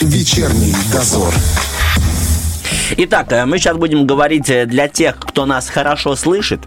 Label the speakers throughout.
Speaker 1: Вечерний дозор.
Speaker 2: Итак, э, мы сейчас будем говорить э, для тех, кто нас хорошо слышит,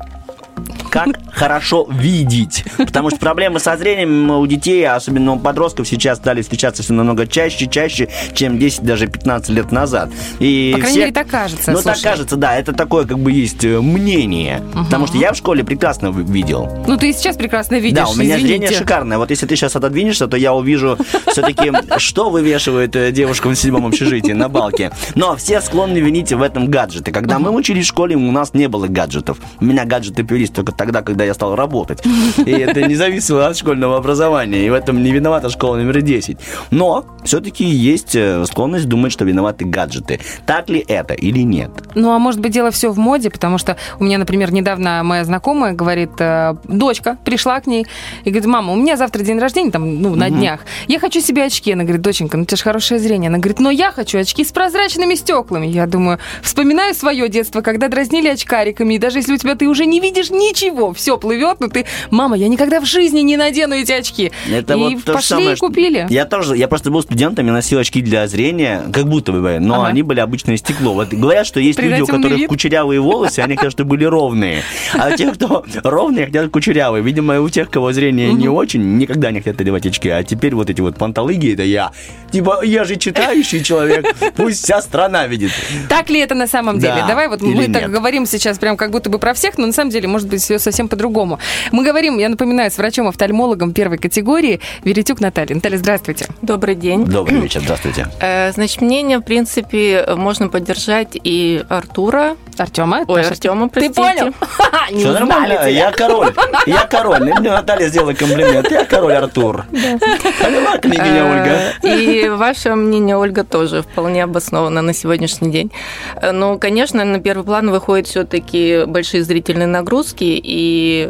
Speaker 2: как хорошо видеть. Потому что проблемы со зрением у детей, особенно у подростков, сейчас стали встречаться все намного чаще, чаще, чем 10, даже 15 лет назад.
Speaker 3: И По крайней все... мере, так кажется.
Speaker 2: Ну, слушай. так кажется, да. Это такое, как бы, есть э, мнение. Угу. Потому что я в школе прекрасно видел.
Speaker 3: Ну, ты и сейчас прекрасно видишь,
Speaker 2: Да, у меня
Speaker 3: извините.
Speaker 2: зрение шикарное. Вот если ты сейчас отодвинешься, то я увижу все-таки, что вывешивает э, девушка в седьмом общежитии на балке. Но все склонны винить в этом гаджеты. Когда мы учились в школе, у нас не было гаджетов. У меня гаджеты появились только тогда, когда я стал работать. И это не зависело от школьного образования. И в этом не виновата школа номер 10. Но все-таки есть э, склонность думать, что виноваты гаджеты. Так ли это или нет?
Speaker 3: Ну, а может быть, дело все в моде, потому что у меня, например, недавно моя знакомая говорит, э, дочка пришла к ней и говорит, мама, у меня завтра день рождения, там, ну, на угу. днях. Я хочу себе очки. Она говорит, доченька, ну, у тебя же хорошее зрение. Она говорит, но я хочу очки с прозрачными стеклами. Я думаю, вспоминаю свое детство, когда дразнили очкариками, и даже если у тебя ты уже не видишь ничего, все плывет, но ты, мама, я никогда в жизни не надену эти очки. Это и вот пошли самое, и купили.
Speaker 2: Я тоже, я просто был студентом и носил очки для зрения, как будто бы, но ага. они были обычное стекло. Вот говорят, что есть люди, у которых вид. кучерявые волосы, они кажется, были ровные. А те, кто ровные, хотят кучерявые. Видимо, у тех, кого зрение не очень, никогда не хотят одевать очки. А теперь вот эти вот панталыги, это я. Типа, я же читающий человек, пусть вся страна видит.
Speaker 3: Так ли это на самом деле? Давай вот мы так говорим сейчас прям как будто бы про всех, но на самом деле может быть все совсем по-другому. Мы говорим, я напоминаю, с врачом-офтальмологом первой категории Веретюк Наталья. Наталья, здравствуйте.
Speaker 4: Добрый день.
Speaker 2: Добрый вечер, здравствуйте.
Speaker 4: Э, значит, мнение, в принципе, можно поддержать и Артура.
Speaker 3: Артема?
Speaker 4: Ой, Артема, простите.
Speaker 3: Ты понял?
Speaker 2: Все нормально, я король. Я король. Мне Наталья сделала комплимент. Я король Артур. Поняла, княгиня э,
Speaker 4: Ольга? И ваше мнение, Ольга, тоже вполне обосновано на сегодняшний день. Э, ну, конечно, на первый план выходят все-таки большие зрительные нагрузки и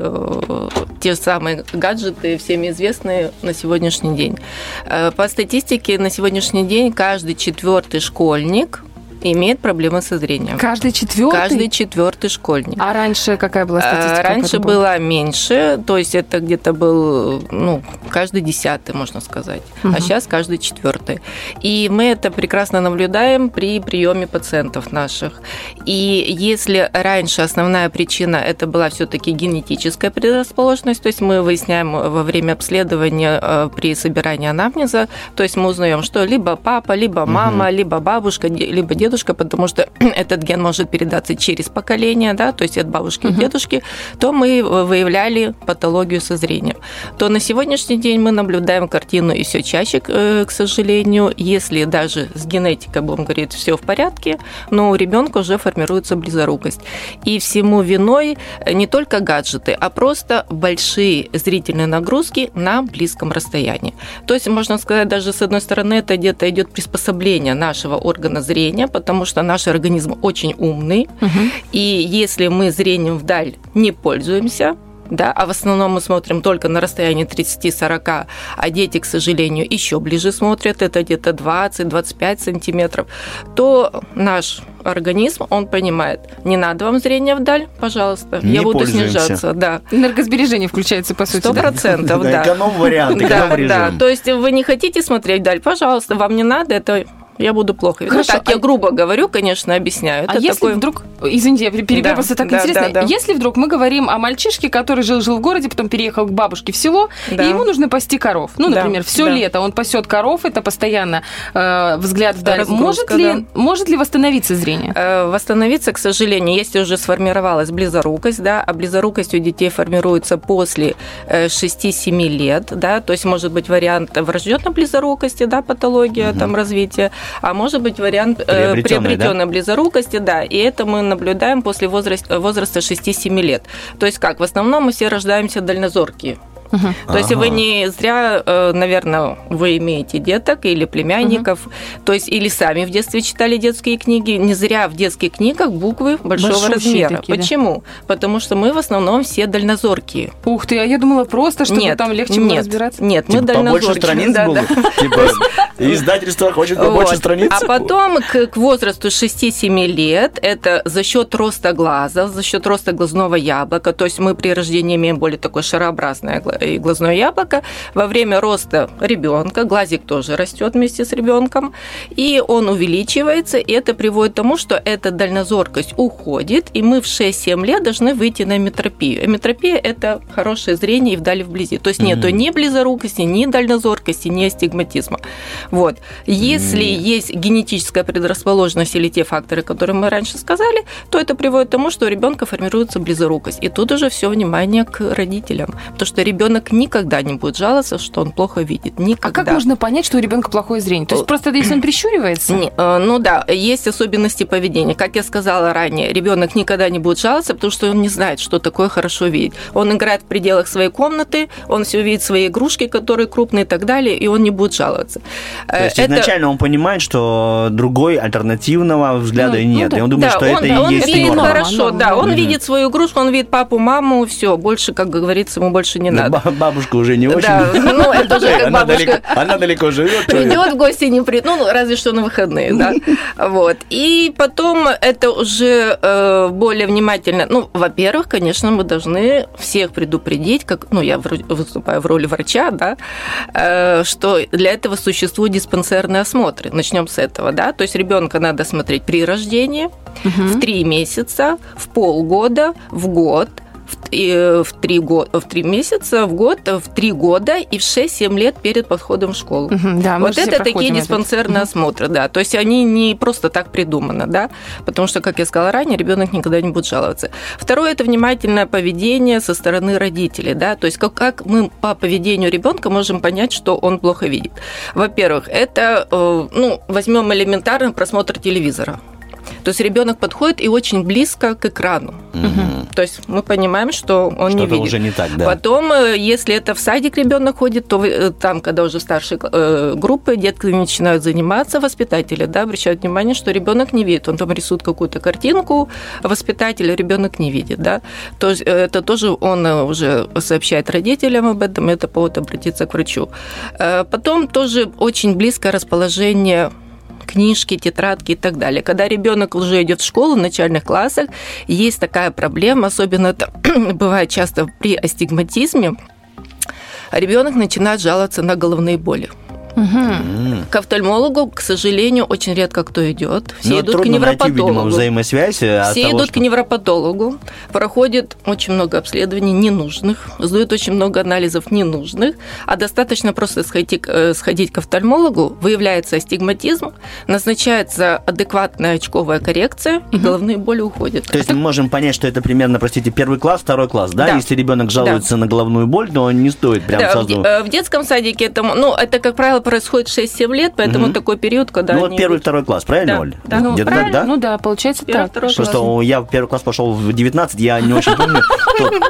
Speaker 4: те самые гаджеты, всеми известные на сегодняшний день. Э, по статистике, на сегодняшний день каждый четвертый школьник имеет проблемы со зрением.
Speaker 3: Каждый четвертый?
Speaker 4: Каждый четвертый школьник.
Speaker 3: А раньше какая была статистика?
Speaker 4: Раньше была меньше, то есть это где-то был ну, каждый десятый, можно сказать. Угу. А сейчас каждый четвертый. И мы это прекрасно наблюдаем при приеме пациентов наших. И если раньше основная причина это была все-таки генетическая предрасположенность, то есть мы выясняем во время обследования э, при собирании анамнеза, то есть мы узнаем, что либо папа, либо мама, угу. либо бабушка, либо дедушка дедушка, потому что этот ген может передаться через поколение, да, то есть от бабушки угу. к дедушке, то мы выявляли патологию со зрением. То на сегодняшний день мы наблюдаем картину и все чаще, э, к сожалению, если даже с генетикой, будем говорить, все в порядке, но у ребенка уже формируется близорукость. И всему виной не только гаджеты, а просто большие зрительные нагрузки на близком расстоянии. То есть, можно сказать, даже с одной стороны, это где-то идет приспособление нашего органа зрения, потому что наш организм очень умный, угу. и если мы зрением вдаль не пользуемся, да, а в основном мы смотрим только на расстоянии 30-40, а дети, к сожалению, еще ближе смотрят, это где-то 20-25 сантиметров, то наш организм, он понимает, не надо вам зрение вдаль, пожалуйста, не я буду снижаться. Да.
Speaker 3: Энергосбережение включается, по сути.
Speaker 4: Сто процентов, да.
Speaker 2: Эконом-вариант, эконом-режим.
Speaker 4: Да, то есть вы не хотите смотреть вдаль, пожалуйста, вам не надо, это я буду плохо. Ну, Хорошо. Ну, так, я а грубо говорю, конечно, объясняю.
Speaker 3: А Это а если такой... вдруг... Извините, я перебиваю, да, просто так да, интересно. Да, да. Если вдруг мы говорим о мальчишке, который жил-жил в городе, потом переехал к бабушке в село, да. и ему нужно пасти коров. Ну, например, да, все да. лето он пасет коров, это постоянно э, взгляд вдаль. Разгрузка, может, ли, да. может ли восстановиться зрение?
Speaker 4: Э, восстановиться, к сожалению, если уже сформировалась близорукость, да, а близорукость у детей формируется после э, 6-7 лет, да, то есть может быть вариант врожденной близорукости, да, патология, угу. там, развития, а может быть вариант э, приобретенной, да? близорукости, да, и это мы наблюдаем после возраста, возраста 6-7 лет. То есть как, в основном мы все рождаемся дальнозоркие. Угу. То ага. есть вы не зря, э, наверное, вы имеете деток или племянников, угу. то есть или сами в детстве читали детские книги, не зря в детских книгах буквы большого Большущие размера. Такие, Почему? Да. Потому что мы в основном все дальнозоркие.
Speaker 3: Ух ты, а я думала просто, что нет, там легче
Speaker 4: нет,
Speaker 3: разбираться.
Speaker 4: Нет, мы
Speaker 2: типа
Speaker 4: дальнозоркие.
Speaker 2: Побольше страниц да, было? Типа издательство хочет побольше страниц?
Speaker 4: А потом к, к возрасту 6-7 лет это за счет роста глаза, за счет роста глазного яблока, то есть мы при рождении имеем более такое шарообразное и глазное яблоко. Во время роста ребенка глазик тоже растет вместе с ребенком, и он увеличивается, и это приводит к тому, что эта дальнозоркость уходит, и мы в 6-7 лет должны выйти на эметропию. Эметропия – это хорошее зрение и вдали вблизи. То есть нету ни близорукости, ни дальнозоркости, ни астигматизма. Вот. Если есть генетическая предрасположенность или те факторы, которые мы раньше сказали, то это приводит к тому, что у ребенка формируется близорукость. И тут уже все внимание к родителям. Потому что ребенок никогда не будет жаловаться, что он плохо видит. Никогда.
Speaker 3: А как можно понять, что у ребенка плохое зрение? То есть просто если он прищуривается?
Speaker 4: Не, э, ну да, есть особенности поведения. Как я сказала ранее, ребенок никогда не будет жаловаться, потому что он не знает, что такое хорошо видеть. Он играет в пределах своей комнаты, он все видит свои игрушки, которые крупные и так далее, и он не будет жаловаться.
Speaker 2: То есть Это... изначально он понимает, что другой альтернативного взгляда ну, нет. Ну, да. И он думает, да, что он, это да, и
Speaker 4: он
Speaker 2: есть
Speaker 4: видит
Speaker 2: норма.
Speaker 4: хорошо, да. Он mm-hmm. видит свою игрушку, он видит папу, маму, все, больше, как говорится, ему больше не надо.
Speaker 2: Бабушка уже не очень.
Speaker 4: Да, ну это уже как
Speaker 2: она
Speaker 4: бабушка.
Speaker 2: Далеко, она далеко живет.
Speaker 4: Придет в гости, не придет, ну разве что на выходные, да. Вот. И потом это уже э, более внимательно. Ну, во-первых, конечно, мы должны всех предупредить, как, ну, я выступаю в роли врача, да, э, что для этого существуют диспансерные осмотры. Начнем с этого, да. То есть ребенка надо смотреть при рождении, угу. в три месяца, в полгода, в год – в, в, три года, в три месяца, в год, в три года и в 6-7 лет перед подходом в школу.
Speaker 3: Угу, да,
Speaker 4: вот это такие диспансерные это. осмотры, да. То есть они не просто так придуманы, да, потому что, как я сказала ранее, ребенок никогда не будет жаловаться. Второе это внимательное поведение со стороны родителей, да, то есть как, как мы по поведению ребенка можем понять, что он плохо видит. Во-первых, это, э, ну, возьмем элементарный просмотр телевизора. То есть ребенок подходит и очень близко к экрану. Угу. То есть мы понимаем, что он
Speaker 2: что
Speaker 4: не видит.
Speaker 2: уже не так, да.
Speaker 4: Потом, э, если это в садик ребенок ходит, то э, там, когда уже старшие э, группы, детки начинают заниматься, воспитатели, да, обращают внимание, что ребенок не видит. Он там рисует какую-то картинку, воспитатель, ребенок не видит, да. То есть это тоже он уже сообщает родителям об этом, это повод обратиться к врачу. Потом тоже очень близкое расположение книжки, тетрадки и так далее. Когда ребенок уже идет в школу в начальных классах, есть такая проблема, особенно это бывает часто при астигматизме, ребенок начинает жаловаться на головные боли. Угу. К офтальмологу, к сожалению, очень редко кто идет. Все Но идут к невропатологу. Найти, видимо,
Speaker 2: взаимосвязь
Speaker 4: Все того, идут что... к невропатологу. Проходит очень много обследований ненужных, сдают очень много анализов ненужных, а достаточно просто сходить, э, сходить к офтальмологу, выявляется астигматизм, назначается адекватная очковая коррекция, и угу. головные боли уходят.
Speaker 2: То есть мы можем понять, что это примерно, простите, первый класс, второй класс, да? да. Если ребенок жалуется да. на головную боль, то не стоит прям да, сразу...
Speaker 4: В, э, в детском садике это, ну, это, как правило, происходит 6-7 лет, поэтому угу. такой период, когда
Speaker 2: Ну, вот первый, второй класс, правильно,
Speaker 4: да.
Speaker 2: Оль?
Speaker 4: Да, ну,
Speaker 3: Где-то так, да? Ну да, получается первый, так.
Speaker 2: Просто класс. я в первый класс пошел в 19, я не очень помню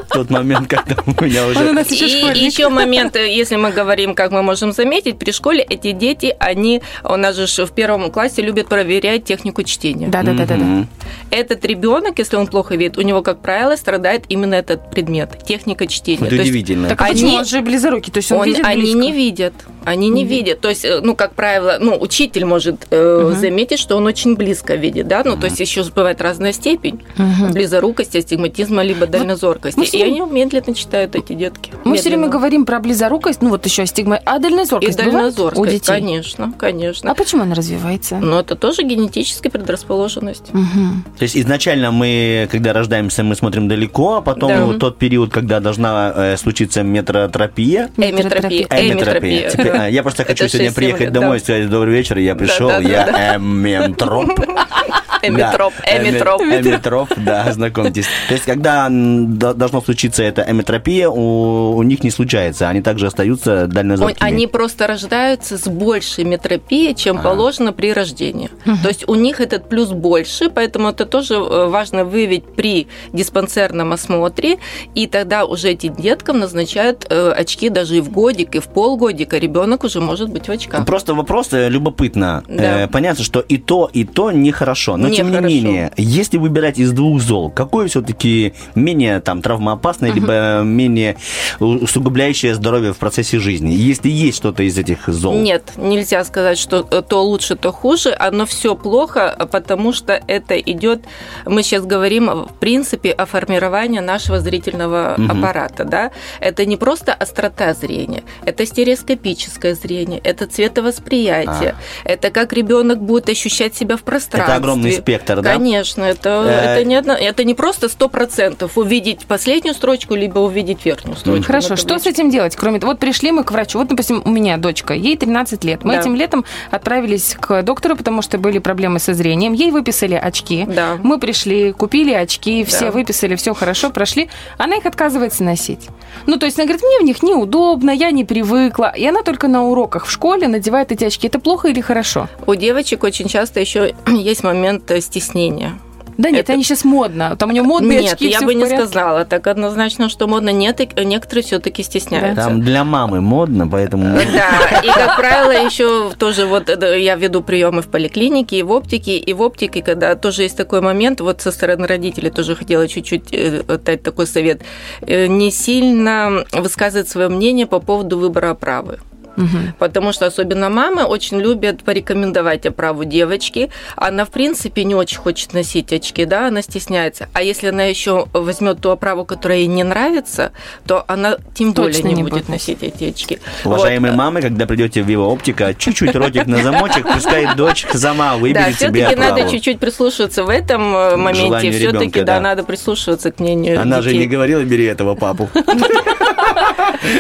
Speaker 2: тот момент, когда у меня уже...
Speaker 4: И еще момент, если мы говорим, как мы можем заметить, при школе эти дети, они, у нас же в первом классе любят проверять технику чтения.
Speaker 3: Да, да, да, да.
Speaker 4: Этот ребенок, если он плохо видит, у него, как правило, страдает именно этот предмет, техника чтения.
Speaker 2: Это удивительно.
Speaker 3: Так а почему он же близорукий? То есть он, видит
Speaker 4: Они не видят. Они не видят. То есть, э, ну, как правило, ну, учитель может э, угу. заметить, что он очень близко видит, да, ну, угу. то есть еще бывает разная степень угу. близорукости, астигматизма, либо дальнозоркости. Вот, и они медленно читают эти детки.
Speaker 3: Мы медленно. все время говорим про близорукость, ну, вот еще астигма, а дальнозоркость
Speaker 4: И дальнозоркость, у детей? конечно, конечно.
Speaker 3: А почему она развивается?
Speaker 4: Ну, это тоже генетическая предрасположенность.
Speaker 2: Угу. То есть изначально мы, когда рождаемся, мы смотрим далеко, а потом да. вот тот период, когда должна э, случиться метротропия.
Speaker 4: Эметропия. Эметропия.
Speaker 2: Теперь, а, я просто хочу сегодня приехать домой и сказать добрый вечер, я пришел, я эментроп.
Speaker 4: Эмитроп, эмитроп.
Speaker 2: Эмитроп, да, знакомьтесь. То есть, когда должно случиться эта эметропия, у, них не случается, они также остаются дальнозоркими.
Speaker 4: Они просто рождаются с большей метропией, чем а. положено при рождении. То есть, у них этот плюс больше, поэтому это тоже э, важно выявить при диспансерном осмотре, и тогда уже этим деткам назначают э, очки даже и в годик, и в полгодика. Ребенок уже может быть в очках.
Speaker 2: Просто вопрос э, любопытно. Да. Понятно, что и то, и то нехорошо. Но тем не менее, если выбирать из двух зол, какое все-таки менее там травмоопасное, либо менее усугубляющее здоровье в процессе жизни? Если есть что-то из этих зол?
Speaker 4: Нет, нельзя сказать, что то лучше, то хуже. Оно все плохо, потому что это идет. Мы сейчас говорим в принципе о формировании нашего зрительного угу. аппарата, да? Это не просто острота зрения, это стереоскопическое зрение, это цветовосприятие, а. это как ребенок будет ощущать себя в пространстве.
Speaker 2: Это огромный спектр,
Speaker 4: да? Конечно, это, э, это, не, одно, это не просто сто процентов увидеть последнюю строчку, либо увидеть верхнюю строчку.
Speaker 3: Хорошо, что с этим делать? Кроме того, вот пришли мы к врачу, вот, допустим, у меня дочка, ей 13 лет. Мы да. этим летом отправились к доктору, потому что были проблемы со зрением. Ей выписали очки.
Speaker 4: Да.
Speaker 3: Мы пришли, купили очки, все да. выписали, все хорошо, прошли. Она их отказывается носить. Ну, то есть она говорит, мне в них неудобно, я не привыкла. И она только на уроках в школе надевает эти очки. Это плохо или хорошо?
Speaker 4: У девочек очень часто еще есть момент стеснения.
Speaker 3: Да нет, это... они сейчас модно. Там у него модные
Speaker 4: нет,
Speaker 3: очки,
Speaker 4: Нет, я бы не сказала так однозначно, что модно. Нет, некоторые все-таки стесняются.
Speaker 2: Там для мамы модно, поэтому...
Speaker 4: Да, и, как правило, еще тоже вот я веду приемы в поликлинике и в оптике, и в оптике, когда тоже есть такой момент, вот со стороны родителей тоже хотела чуть-чуть э, дать такой совет, э, не сильно высказывать свое мнение по поводу выбора оправы. Угу. Потому что особенно мамы очень любят порекомендовать оправу девочки. Она, в принципе, не очень хочет носить очки, да, она стесняется. А если она еще возьмет ту оправу, которая ей не нравится, то она тем Точно более не, не будет носить эти очки.
Speaker 2: Уважаемые вот. мамы, когда придете в его оптика, чуть-чуть ротик на замочек, пускай дочь сама выберет да, себе
Speaker 4: оправу. надо чуть-чуть прислушиваться в этом э, моменте. Все-таки, да, надо прислушиваться к мнению
Speaker 2: Она же не говорила, бери этого папу.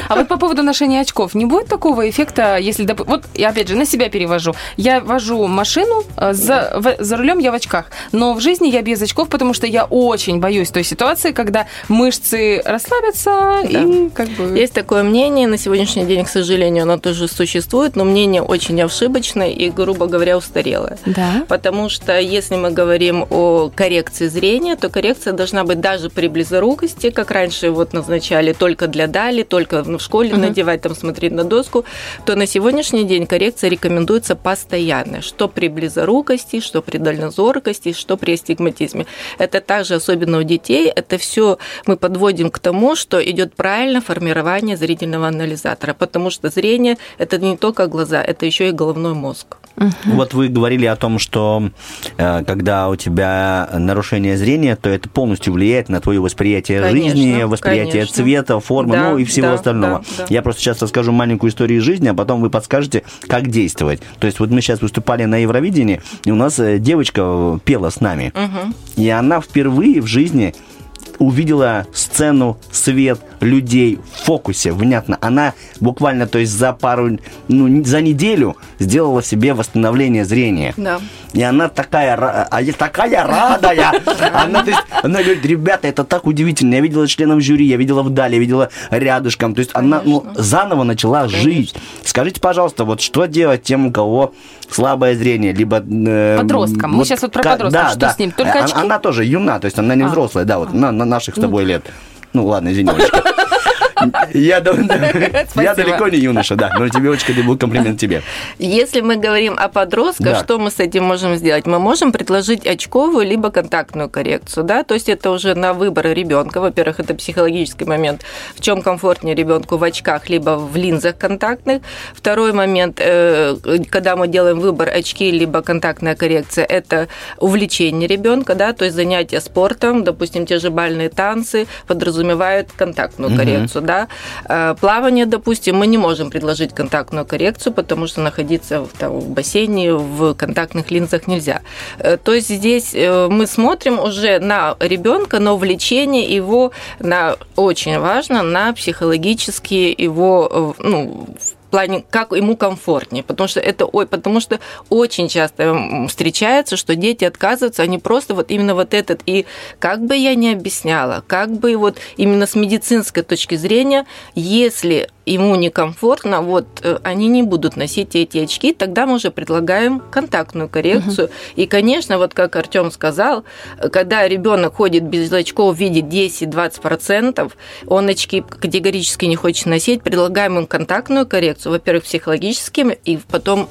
Speaker 3: А вот по поводу ношения очков, не будет такого эффекта, если, доп... вот я опять же на себя перевожу. Я вожу машину, э, за, в, за рулем я в очках, но в жизни я без очков, потому что я очень боюсь той ситуации, когда мышцы расслабятся да. и как бы...
Speaker 4: Есть такое мнение, на сегодняшний день, к сожалению, оно тоже существует, но мнение очень ошибочное и, грубо говоря, устарелое.
Speaker 3: Да.
Speaker 4: Потому что если мы говорим о коррекции зрения, то коррекция должна быть даже при близорукости, как раньше вот назначали только для дали, только в школе uh-huh. надевать, там смотреть на доску, то на сегодняшний день коррекция рекомендуется постоянно, что при близорукости, что при дальнозоркости, что при астигматизме. Это также особенно у детей, это все мы подводим к тому, что идет правильное формирование зрительного анализатора, потому что зрение это не только глаза, это еще и головной мозг.
Speaker 2: Угу. Вот вы говорили о том, что э, когда у тебя нарушение зрения, то это полностью влияет на твое восприятие конечно, жизни, восприятие конечно. цвета, формы, да, ну и всего да, остального. Да, да. Я просто сейчас расскажу маленькую историю жизни, а потом вы подскажете, как действовать. То есть вот мы сейчас выступали на Евровидении, и у нас э, девочка пела с нами, угу. и она впервые в жизни увидела сцену, свет, людей в фокусе, внятно. Она буквально, то есть за пару, ну, за неделю сделала себе восстановление зрения.
Speaker 4: Да.
Speaker 2: И она такая, а такая радая. Она, то есть, она говорит, ребята, это так удивительно. Я видела членов жюри, я видела вдали, я видела рядышком. То есть она ну, заново начала Конечно. жить. Скажите, пожалуйста, вот что делать тем, у кого слабое зрение, либо...
Speaker 3: Э, подросткам. Вот, Мы сейчас вот про подростка. Да, что да. с ним? Только
Speaker 2: очки? Она, она тоже юна, то есть она не а. взрослая, да, вот а. на, на наших с тобой ну. лет. Ну ладно, извини, Я, я далеко не юноша, да, но тебе очень это был комплимент тебе.
Speaker 4: Если мы говорим о подростках, что мы с этим можем сделать? Мы можем предложить очковую либо контактную коррекцию, да, то есть это уже на выбор ребенка. Во-первых, это психологический момент, в чем комфортнее ребенку в очках либо в линзах контактных. Второй момент, э, когда мы делаем выбор очки либо контактная коррекция, это увлечение ребенка, да, то есть занятия спортом, допустим, те же бальные танцы подразумевают контактную угу. коррекцию да. Э, плавание, допустим, мы не можем предложить контактную коррекцию, потому что находиться в, там, в бассейне в контактных линзах нельзя. Э, то есть здесь э, мы смотрим уже на ребенка, на увлечение его, на очень важно, на психологические его ну, плане, как ему комфортнее, потому что это, ой, потому что очень часто встречается, что дети отказываются, они просто вот именно вот этот, и как бы я ни объясняла, как бы вот именно с медицинской точки зрения, если ему некомфортно, вот э, они не будут носить эти очки, тогда мы уже предлагаем контактную коррекцию. Угу. И, конечно, вот как Артем сказал, когда ребенок ходит без очков, видит 10-20%, он очки категорически не хочет носить, предлагаем ему контактную коррекцию, во-первых, психологическим, и потом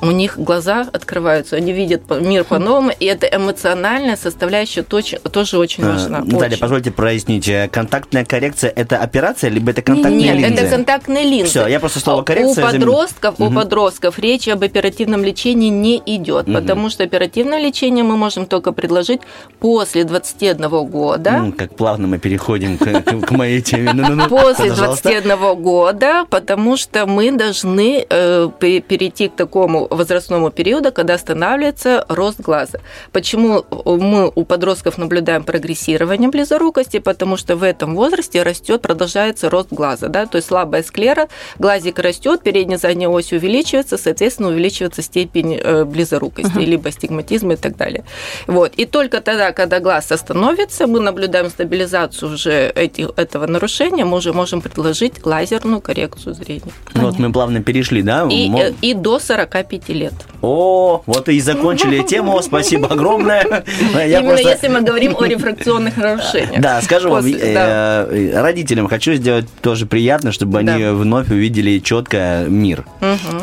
Speaker 4: у них глаза открываются, они видят мир по-новому, и это эмоциональная составляющая тоже очень
Speaker 2: А,
Speaker 4: важна.
Speaker 2: Наталья,
Speaker 4: очень.
Speaker 2: позвольте прояснить. э, Контактная коррекция – это операция, либо это контактные
Speaker 4: Нет,
Speaker 2: линзы?
Speaker 4: это контактные линзы.
Speaker 2: Всё, я просто слово
Speaker 4: У
Speaker 2: коррекция замен-
Speaker 4: подростков, у
Speaker 2: Мгм.
Speaker 4: подростков речь об оперативном лечении не идет,
Speaker 2: Мгм.
Speaker 4: потому что оперативное лечение мы можем только предложить после 21 года.
Speaker 2: М, Как плавно мы переходим к, к- к моей теме. Ну-ну-ну,
Speaker 4: После
Speaker 2: пожалуйста.
Speaker 4: 21 года, потому что мы должны э, пе- перейти к такому возрастному периоду, когда останавливается рост глаза. Почему мы у подростков наблюдаем прогрессирование близорукости? Потому что в этом возрасте растет, продолжается рост глаза. Да? То есть слабая склера, глазик растет, передняя задняя ось увеличивается, соответственно, увеличивается степень э, близорукости, либо стигматизма и так далее. Вот. И только тогда, когда глаз остановится, мы наблюдаем стабилизацию уже эти, этого нарушения, мы уже можем предложить лазерную коррекцию зрения.
Speaker 2: Ну, вот мы плавно перешли, да?
Speaker 4: И,
Speaker 2: Мо-
Speaker 4: э, и до 45 лет.
Speaker 2: О, вот и закончили тему. Спасибо огромное. Я
Speaker 4: Именно
Speaker 2: просто-
Speaker 4: если мы говорим о рефракционных нарушениях.
Speaker 2: Да, скажу вам,
Speaker 4: После-
Speaker 2: э,
Speaker 4: да.
Speaker 2: э, родителям хочу сделать тоже приятно, чтобы они вновь увидели четко мир.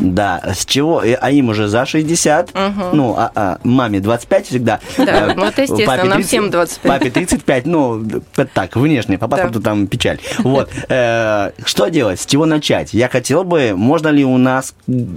Speaker 2: Да, с чего? э, А им уже за 60,
Speaker 4: Мгм.
Speaker 2: ну, а, а маме 25 всегда.
Speaker 4: Да, ну, это естественно,
Speaker 2: папе
Speaker 4: нам всем 25.
Speaker 2: Папе 35, ну, так, внешне, по паспорту там печаль. Вот. Э, Что делать? С чего начать? Я хотел бы, можно ли у нас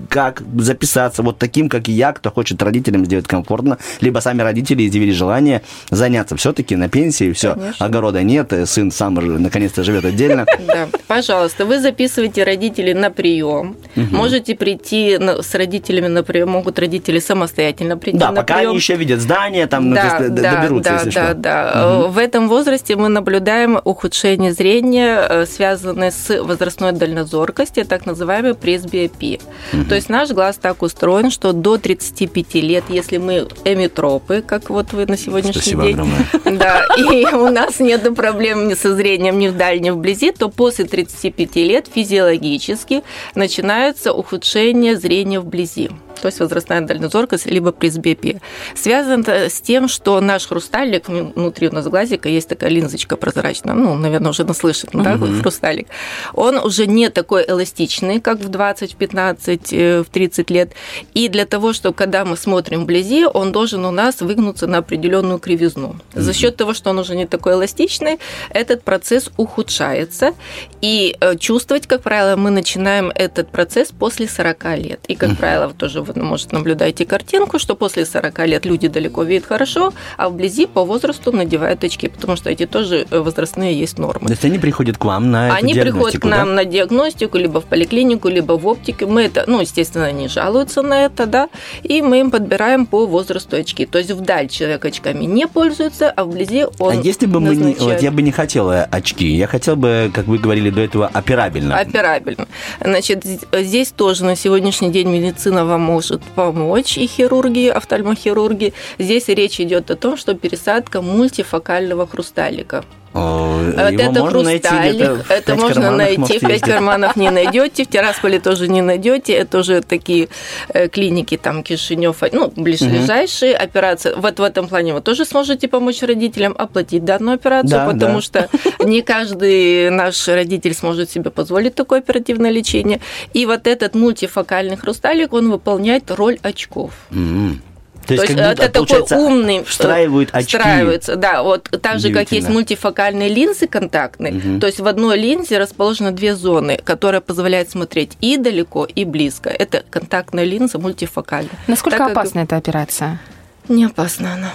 Speaker 2: как записаться вот таким, как и я, кто хочет родителям сделать комфортно, либо сами родители изъявили желание заняться все-таки на пенсии, все,
Speaker 4: Конечно.
Speaker 2: огорода нет, э, сын сам наконец-то живет отдельно.
Speaker 4: Да, пожалуйста, вы записываете родителей на прием. Можете прийти с родителями на прием, могут родители самостоятельно прийти
Speaker 2: Да, пока они еще видят здание, там ну,
Speaker 4: да, да,
Speaker 2: доберутся,
Speaker 4: да,
Speaker 2: если
Speaker 4: да,
Speaker 2: что.
Speaker 4: да. Э, В этом возрасте мы наблюдаем ухудшение зрения, э, связанное с возрастной дальнозоркостью, так называемой пресбиопией. То есть наш глаз так устроен, что до 35 лет, если мы эмитропы, как вот вы на сегодняшний
Speaker 2: Спасибо
Speaker 4: день,
Speaker 2: огромное.
Speaker 4: да, и у нас нет проблем ни со зрением, ни вдаль, ни вблизи, то после 35 лет физиологически начинается ухудшение зрения вблизи. То есть возрастная дальнозоркость, либо пресбиопия. Связано с тем, что наш хрусталик, ну, внутри у нас глазика есть такая линзочка прозрачная, ну, наверное, уже наслышан, да,
Speaker 2: Мгм.
Speaker 4: хрусталик. Он уже не такой эластичный, как в 20, в 15, э, в 30 лет. И для того, чтобы, когда мы смотрим вблизи, он должен у нас выгнуться на определенную кривизну. За счет того, что он уже не такой эластичный, этот процесс ухудшается. И э, чувствовать, как правило, мы начинаем этот процесс после 40 лет. И, как правило, вы тоже вы, может, наблюдаете картинку, что после 40 лет люди далеко видят хорошо, а вблизи по возрасту надевают очки, потому что эти тоже э, возрастные есть нормы.
Speaker 2: То есть они приходят к вам на
Speaker 4: Они приходят к нам
Speaker 2: да?
Speaker 4: на диагностику, либо в поликлинику, либо в оптике. Мы это, ну, естественно, они жалуются на это, да, и мы им подбираем по возрасту очки. То есть вдаль человек очками не пользуется, а вблизи он
Speaker 2: А если бы мы не,
Speaker 4: назначает.
Speaker 2: вот я бы не хотел э, очки, я хотел бы, как вы говорили до этого, операбельно.
Speaker 4: Операбельно. Значит, здесь тоже на сегодняшний день медицина вам может помочь, и хирурги, офтальмохирурги. Здесь речь идет о том, что пересадка мультифокального хрусталика.
Speaker 2: О,
Speaker 4: Вот
Speaker 2: его
Speaker 4: это
Speaker 2: можно найти
Speaker 4: хрусталик,
Speaker 2: в
Speaker 4: это можно найти в пять карманов не найдете, в Тирасполе тоже не найдете, это уже такие э, клиники, там Кишинев, ну, ближайшие операции. Вот в этом плане вы тоже сможете помочь родителям оплатить данную операцию,
Speaker 2: Да,
Speaker 4: потому
Speaker 2: да.
Speaker 4: что не каждый наш родитель сможет себе позволить такое оперативное лечение. И вот этот мультифокальный хрусталик, он выполняет роль очков.
Speaker 2: М. То
Speaker 4: То
Speaker 2: есть,
Speaker 4: есть
Speaker 2: как будто,
Speaker 4: это такой
Speaker 2: получается,
Speaker 4: умный...
Speaker 2: встраивают очки.
Speaker 4: Встраиваются, да. Вот так же, как есть мультифокальные линзы контактные,
Speaker 2: Мгм.
Speaker 4: то есть в одной линзе расположены две зоны, которые позволяют смотреть и далеко, и близко. Это контактная линза мультифокальная.
Speaker 3: Насколько
Speaker 4: Так как-
Speaker 3: опасна эта операция?
Speaker 4: Не опасна она.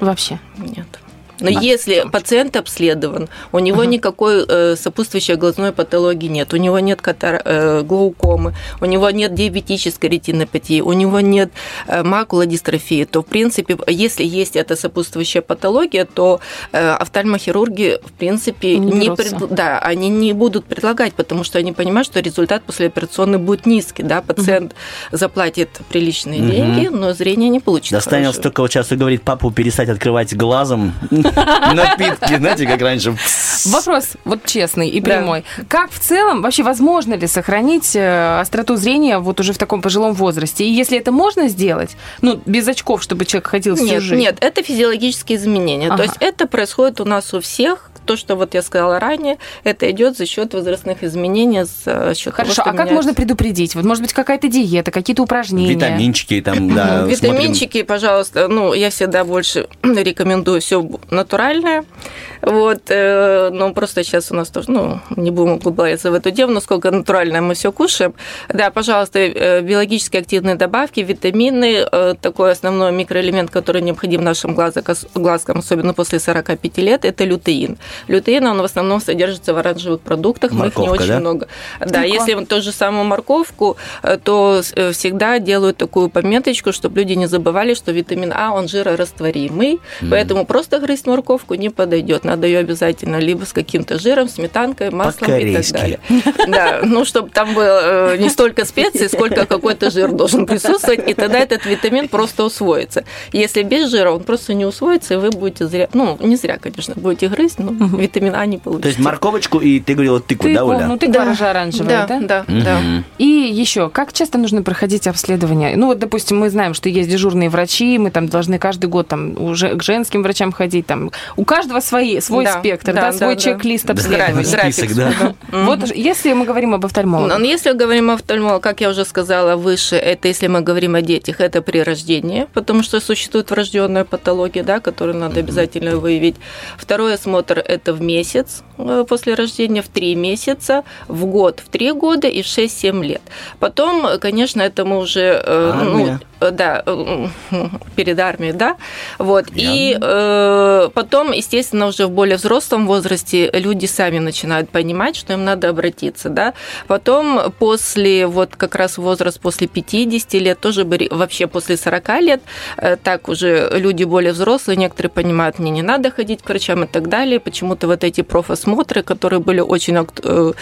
Speaker 3: Вообще.
Speaker 4: Нет. Но если пациент обследован, у него никакой э, сопутствующей глазной патологии нет, у него нет катар- э, глаукомы, у него нет диабетической ретинопатии, у него нет э, макулодистрофии, то, в принципе, если есть эта сопутствующая патология, то э, офтальмохирурги, в принципе,
Speaker 3: Не
Speaker 4: не, пред- да, они не будут предлагать, потому что они понимают, что результат послеоперационный будет низкий, да, пациент заплатит приличные
Speaker 2: Мгм.
Speaker 4: деньги, но зрение не получит.
Speaker 2: Достанется
Speaker 4: хорошего.
Speaker 2: только вот сейчас и говорит папу перестать открывать глазом напитки, знаете, как раньше.
Speaker 3: Вопрос вот честный и
Speaker 4: Да.
Speaker 3: прямой. Как в целом, вообще возможно ли сохранить э, остроту зрения вот уже в таком пожилом возрасте? И если это можно сделать, ну, без очков, чтобы человек ходил всю
Speaker 4: Нет,
Speaker 3: жизнь?
Speaker 4: нет, это физиологические изменения.
Speaker 3: Ага.
Speaker 4: То есть это происходит у нас у всех. То, что вот я сказала ранее, это идет за счет возрастных изменений, за счет
Speaker 3: Хорошо,
Speaker 4: того,
Speaker 3: а
Speaker 4: что
Speaker 3: как
Speaker 4: меняется-
Speaker 3: можно предупредить? Вот, может быть, какая-то диета, какие-то упражнения?
Speaker 2: Витаминчики там, да. смотрим.
Speaker 4: Витаминчики, пожалуйста, ну, я всегда больше рекомендую все натуральное. Вот, э, но просто сейчас у нас тоже, ну, не будем углубляться в эту тему, насколько натуральное мы все кушаем. Да, пожалуйста, э, биологически активные добавки, витамины, э, такой основной микроэлемент, который необходим нашим глазкам, особенно после 45 лет, это лютеин. Лютеин, он в основном содержится в оранжевых продуктах, мы их не
Speaker 2: Морковка,
Speaker 4: очень
Speaker 2: да?
Speaker 4: много. Да,
Speaker 3: Легко.
Speaker 4: если ту же самую морковку, э, то всегда делают такую пометочку, чтобы люди не забывали, что витамин А, он жирорастворимый, поэтому просто грызть морковку не подойдет. Надо ее обязательно либо с каким-то жиром, сметанкой, маслом и так далее. Да, ну, чтобы там было э, не столько специй, сколько какой-то жир должен присутствовать, и тогда этот витамин просто усвоится. Если без жира, он просто не усвоится, и вы будете зря, ну, не зря, конечно, будете грызть, но витамин А не получите.
Speaker 2: То есть морковочку и ты говорила тыкву, да, Оля?
Speaker 3: ну, тыква же оранжевая,
Speaker 4: да,
Speaker 3: да?
Speaker 4: да, да.
Speaker 3: И еще, как часто нужно проходить обследование? Ну, вот, допустим, мы знаем, что есть дежурные врачи, мы там должны каждый год там уже к женским врачам ходить, там у каждого свои, свой
Speaker 4: Да,
Speaker 3: спектр, да,
Speaker 4: да,
Speaker 3: свой
Speaker 4: да,
Speaker 3: чек-лист.
Speaker 4: График.
Speaker 2: список, да.
Speaker 3: Вот если мы говорим об офтальмологе.
Speaker 4: Если говорим о офтальмологе, как я уже сказала выше, это если мы говорим о детях, это при рождении, потому что существует врожденная патология, да, которую надо обязательно выявить. Второй осмотр – это в месяц э, после рождения, в три месяца, в год, в три года и в 6-7 лет. Потом, э, конечно, это мы уже... э,
Speaker 2: Армия.
Speaker 4: Ну, да, э, перед армией, да. Вот. И э, потом, естественно, уже в более взрослом возрасте люди сами начинают понимать, что им надо обратиться, да. Потом после, вот как раз возраст после 50 лет, тоже вообще после 40 лет, э, так уже люди более взрослые, некоторые понимают, мне не надо ходить к врачам и так далее. Почему-то вот эти профосмотры, которые были очень э,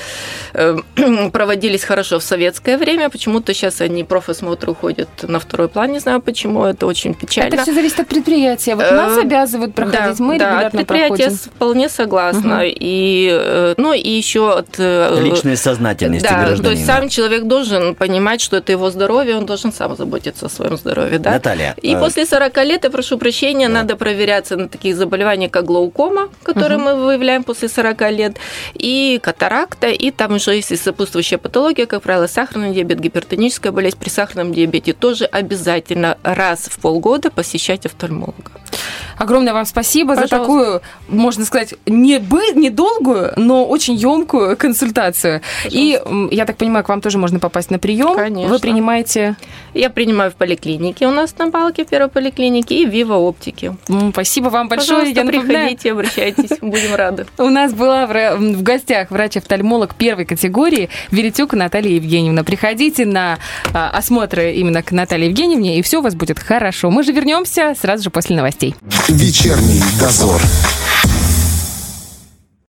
Speaker 4: э, проводились хорошо в советское время, почему-то сейчас они профосмотры уходят на второй план, не знаю почему, это очень печально.
Speaker 3: Это все зависит от предприятия. Вот
Speaker 4: Э,
Speaker 3: нас обязывают проходить,
Speaker 4: да,
Speaker 3: мы
Speaker 4: да,
Speaker 3: регулярно
Speaker 4: предприятия
Speaker 3: проходим.
Speaker 4: вполне согласна. И, э, ну, и еще от... э,
Speaker 2: Личной сознательности
Speaker 4: да,
Speaker 2: гражданина.
Speaker 4: то есть сам человек должен понимать, что это его здоровье, он должен сам заботиться о своем здоровье, да?
Speaker 2: Наталья,
Speaker 4: И
Speaker 2: э,
Speaker 4: после 40 лет, я прошу прощения, надо проверяться на такие заболевания, как глаукома, которые мы выявляем после 40 лет, и катаракта, и там уже есть и сопутствующая патология, как правило, сахарный диабет, гипертоническая болезнь. При сахарном диабете тоже обязательно раз в полгода посещать офтальмолога.
Speaker 3: Огромное вам спасибо за
Speaker 4: Пожалуйста.
Speaker 3: такую, можно сказать, не бы, недолгую, но очень емкую консультацию. И м, я так понимаю, к вам тоже можно попасть на прием.
Speaker 4: Конечно.
Speaker 3: Вы принимаете.
Speaker 4: Я принимаю в поликлинике у нас на Балке, в первой поликлинике, и в Вива Оптике.
Speaker 3: М, Спасибо вам большое.
Speaker 4: Пожалуйста,
Speaker 3: Я
Speaker 4: приходите, обращайтесь, будем рады.
Speaker 3: У нас была в гостях врач-офтальмолог первой категории Веретюк Наталья Евгеньевна. Приходите на а, осмотры именно к Наталье Евгеньевне, и все у вас будет хорошо. Мы же вернемся сразу же после новостей.
Speaker 1: Вечерний дозор.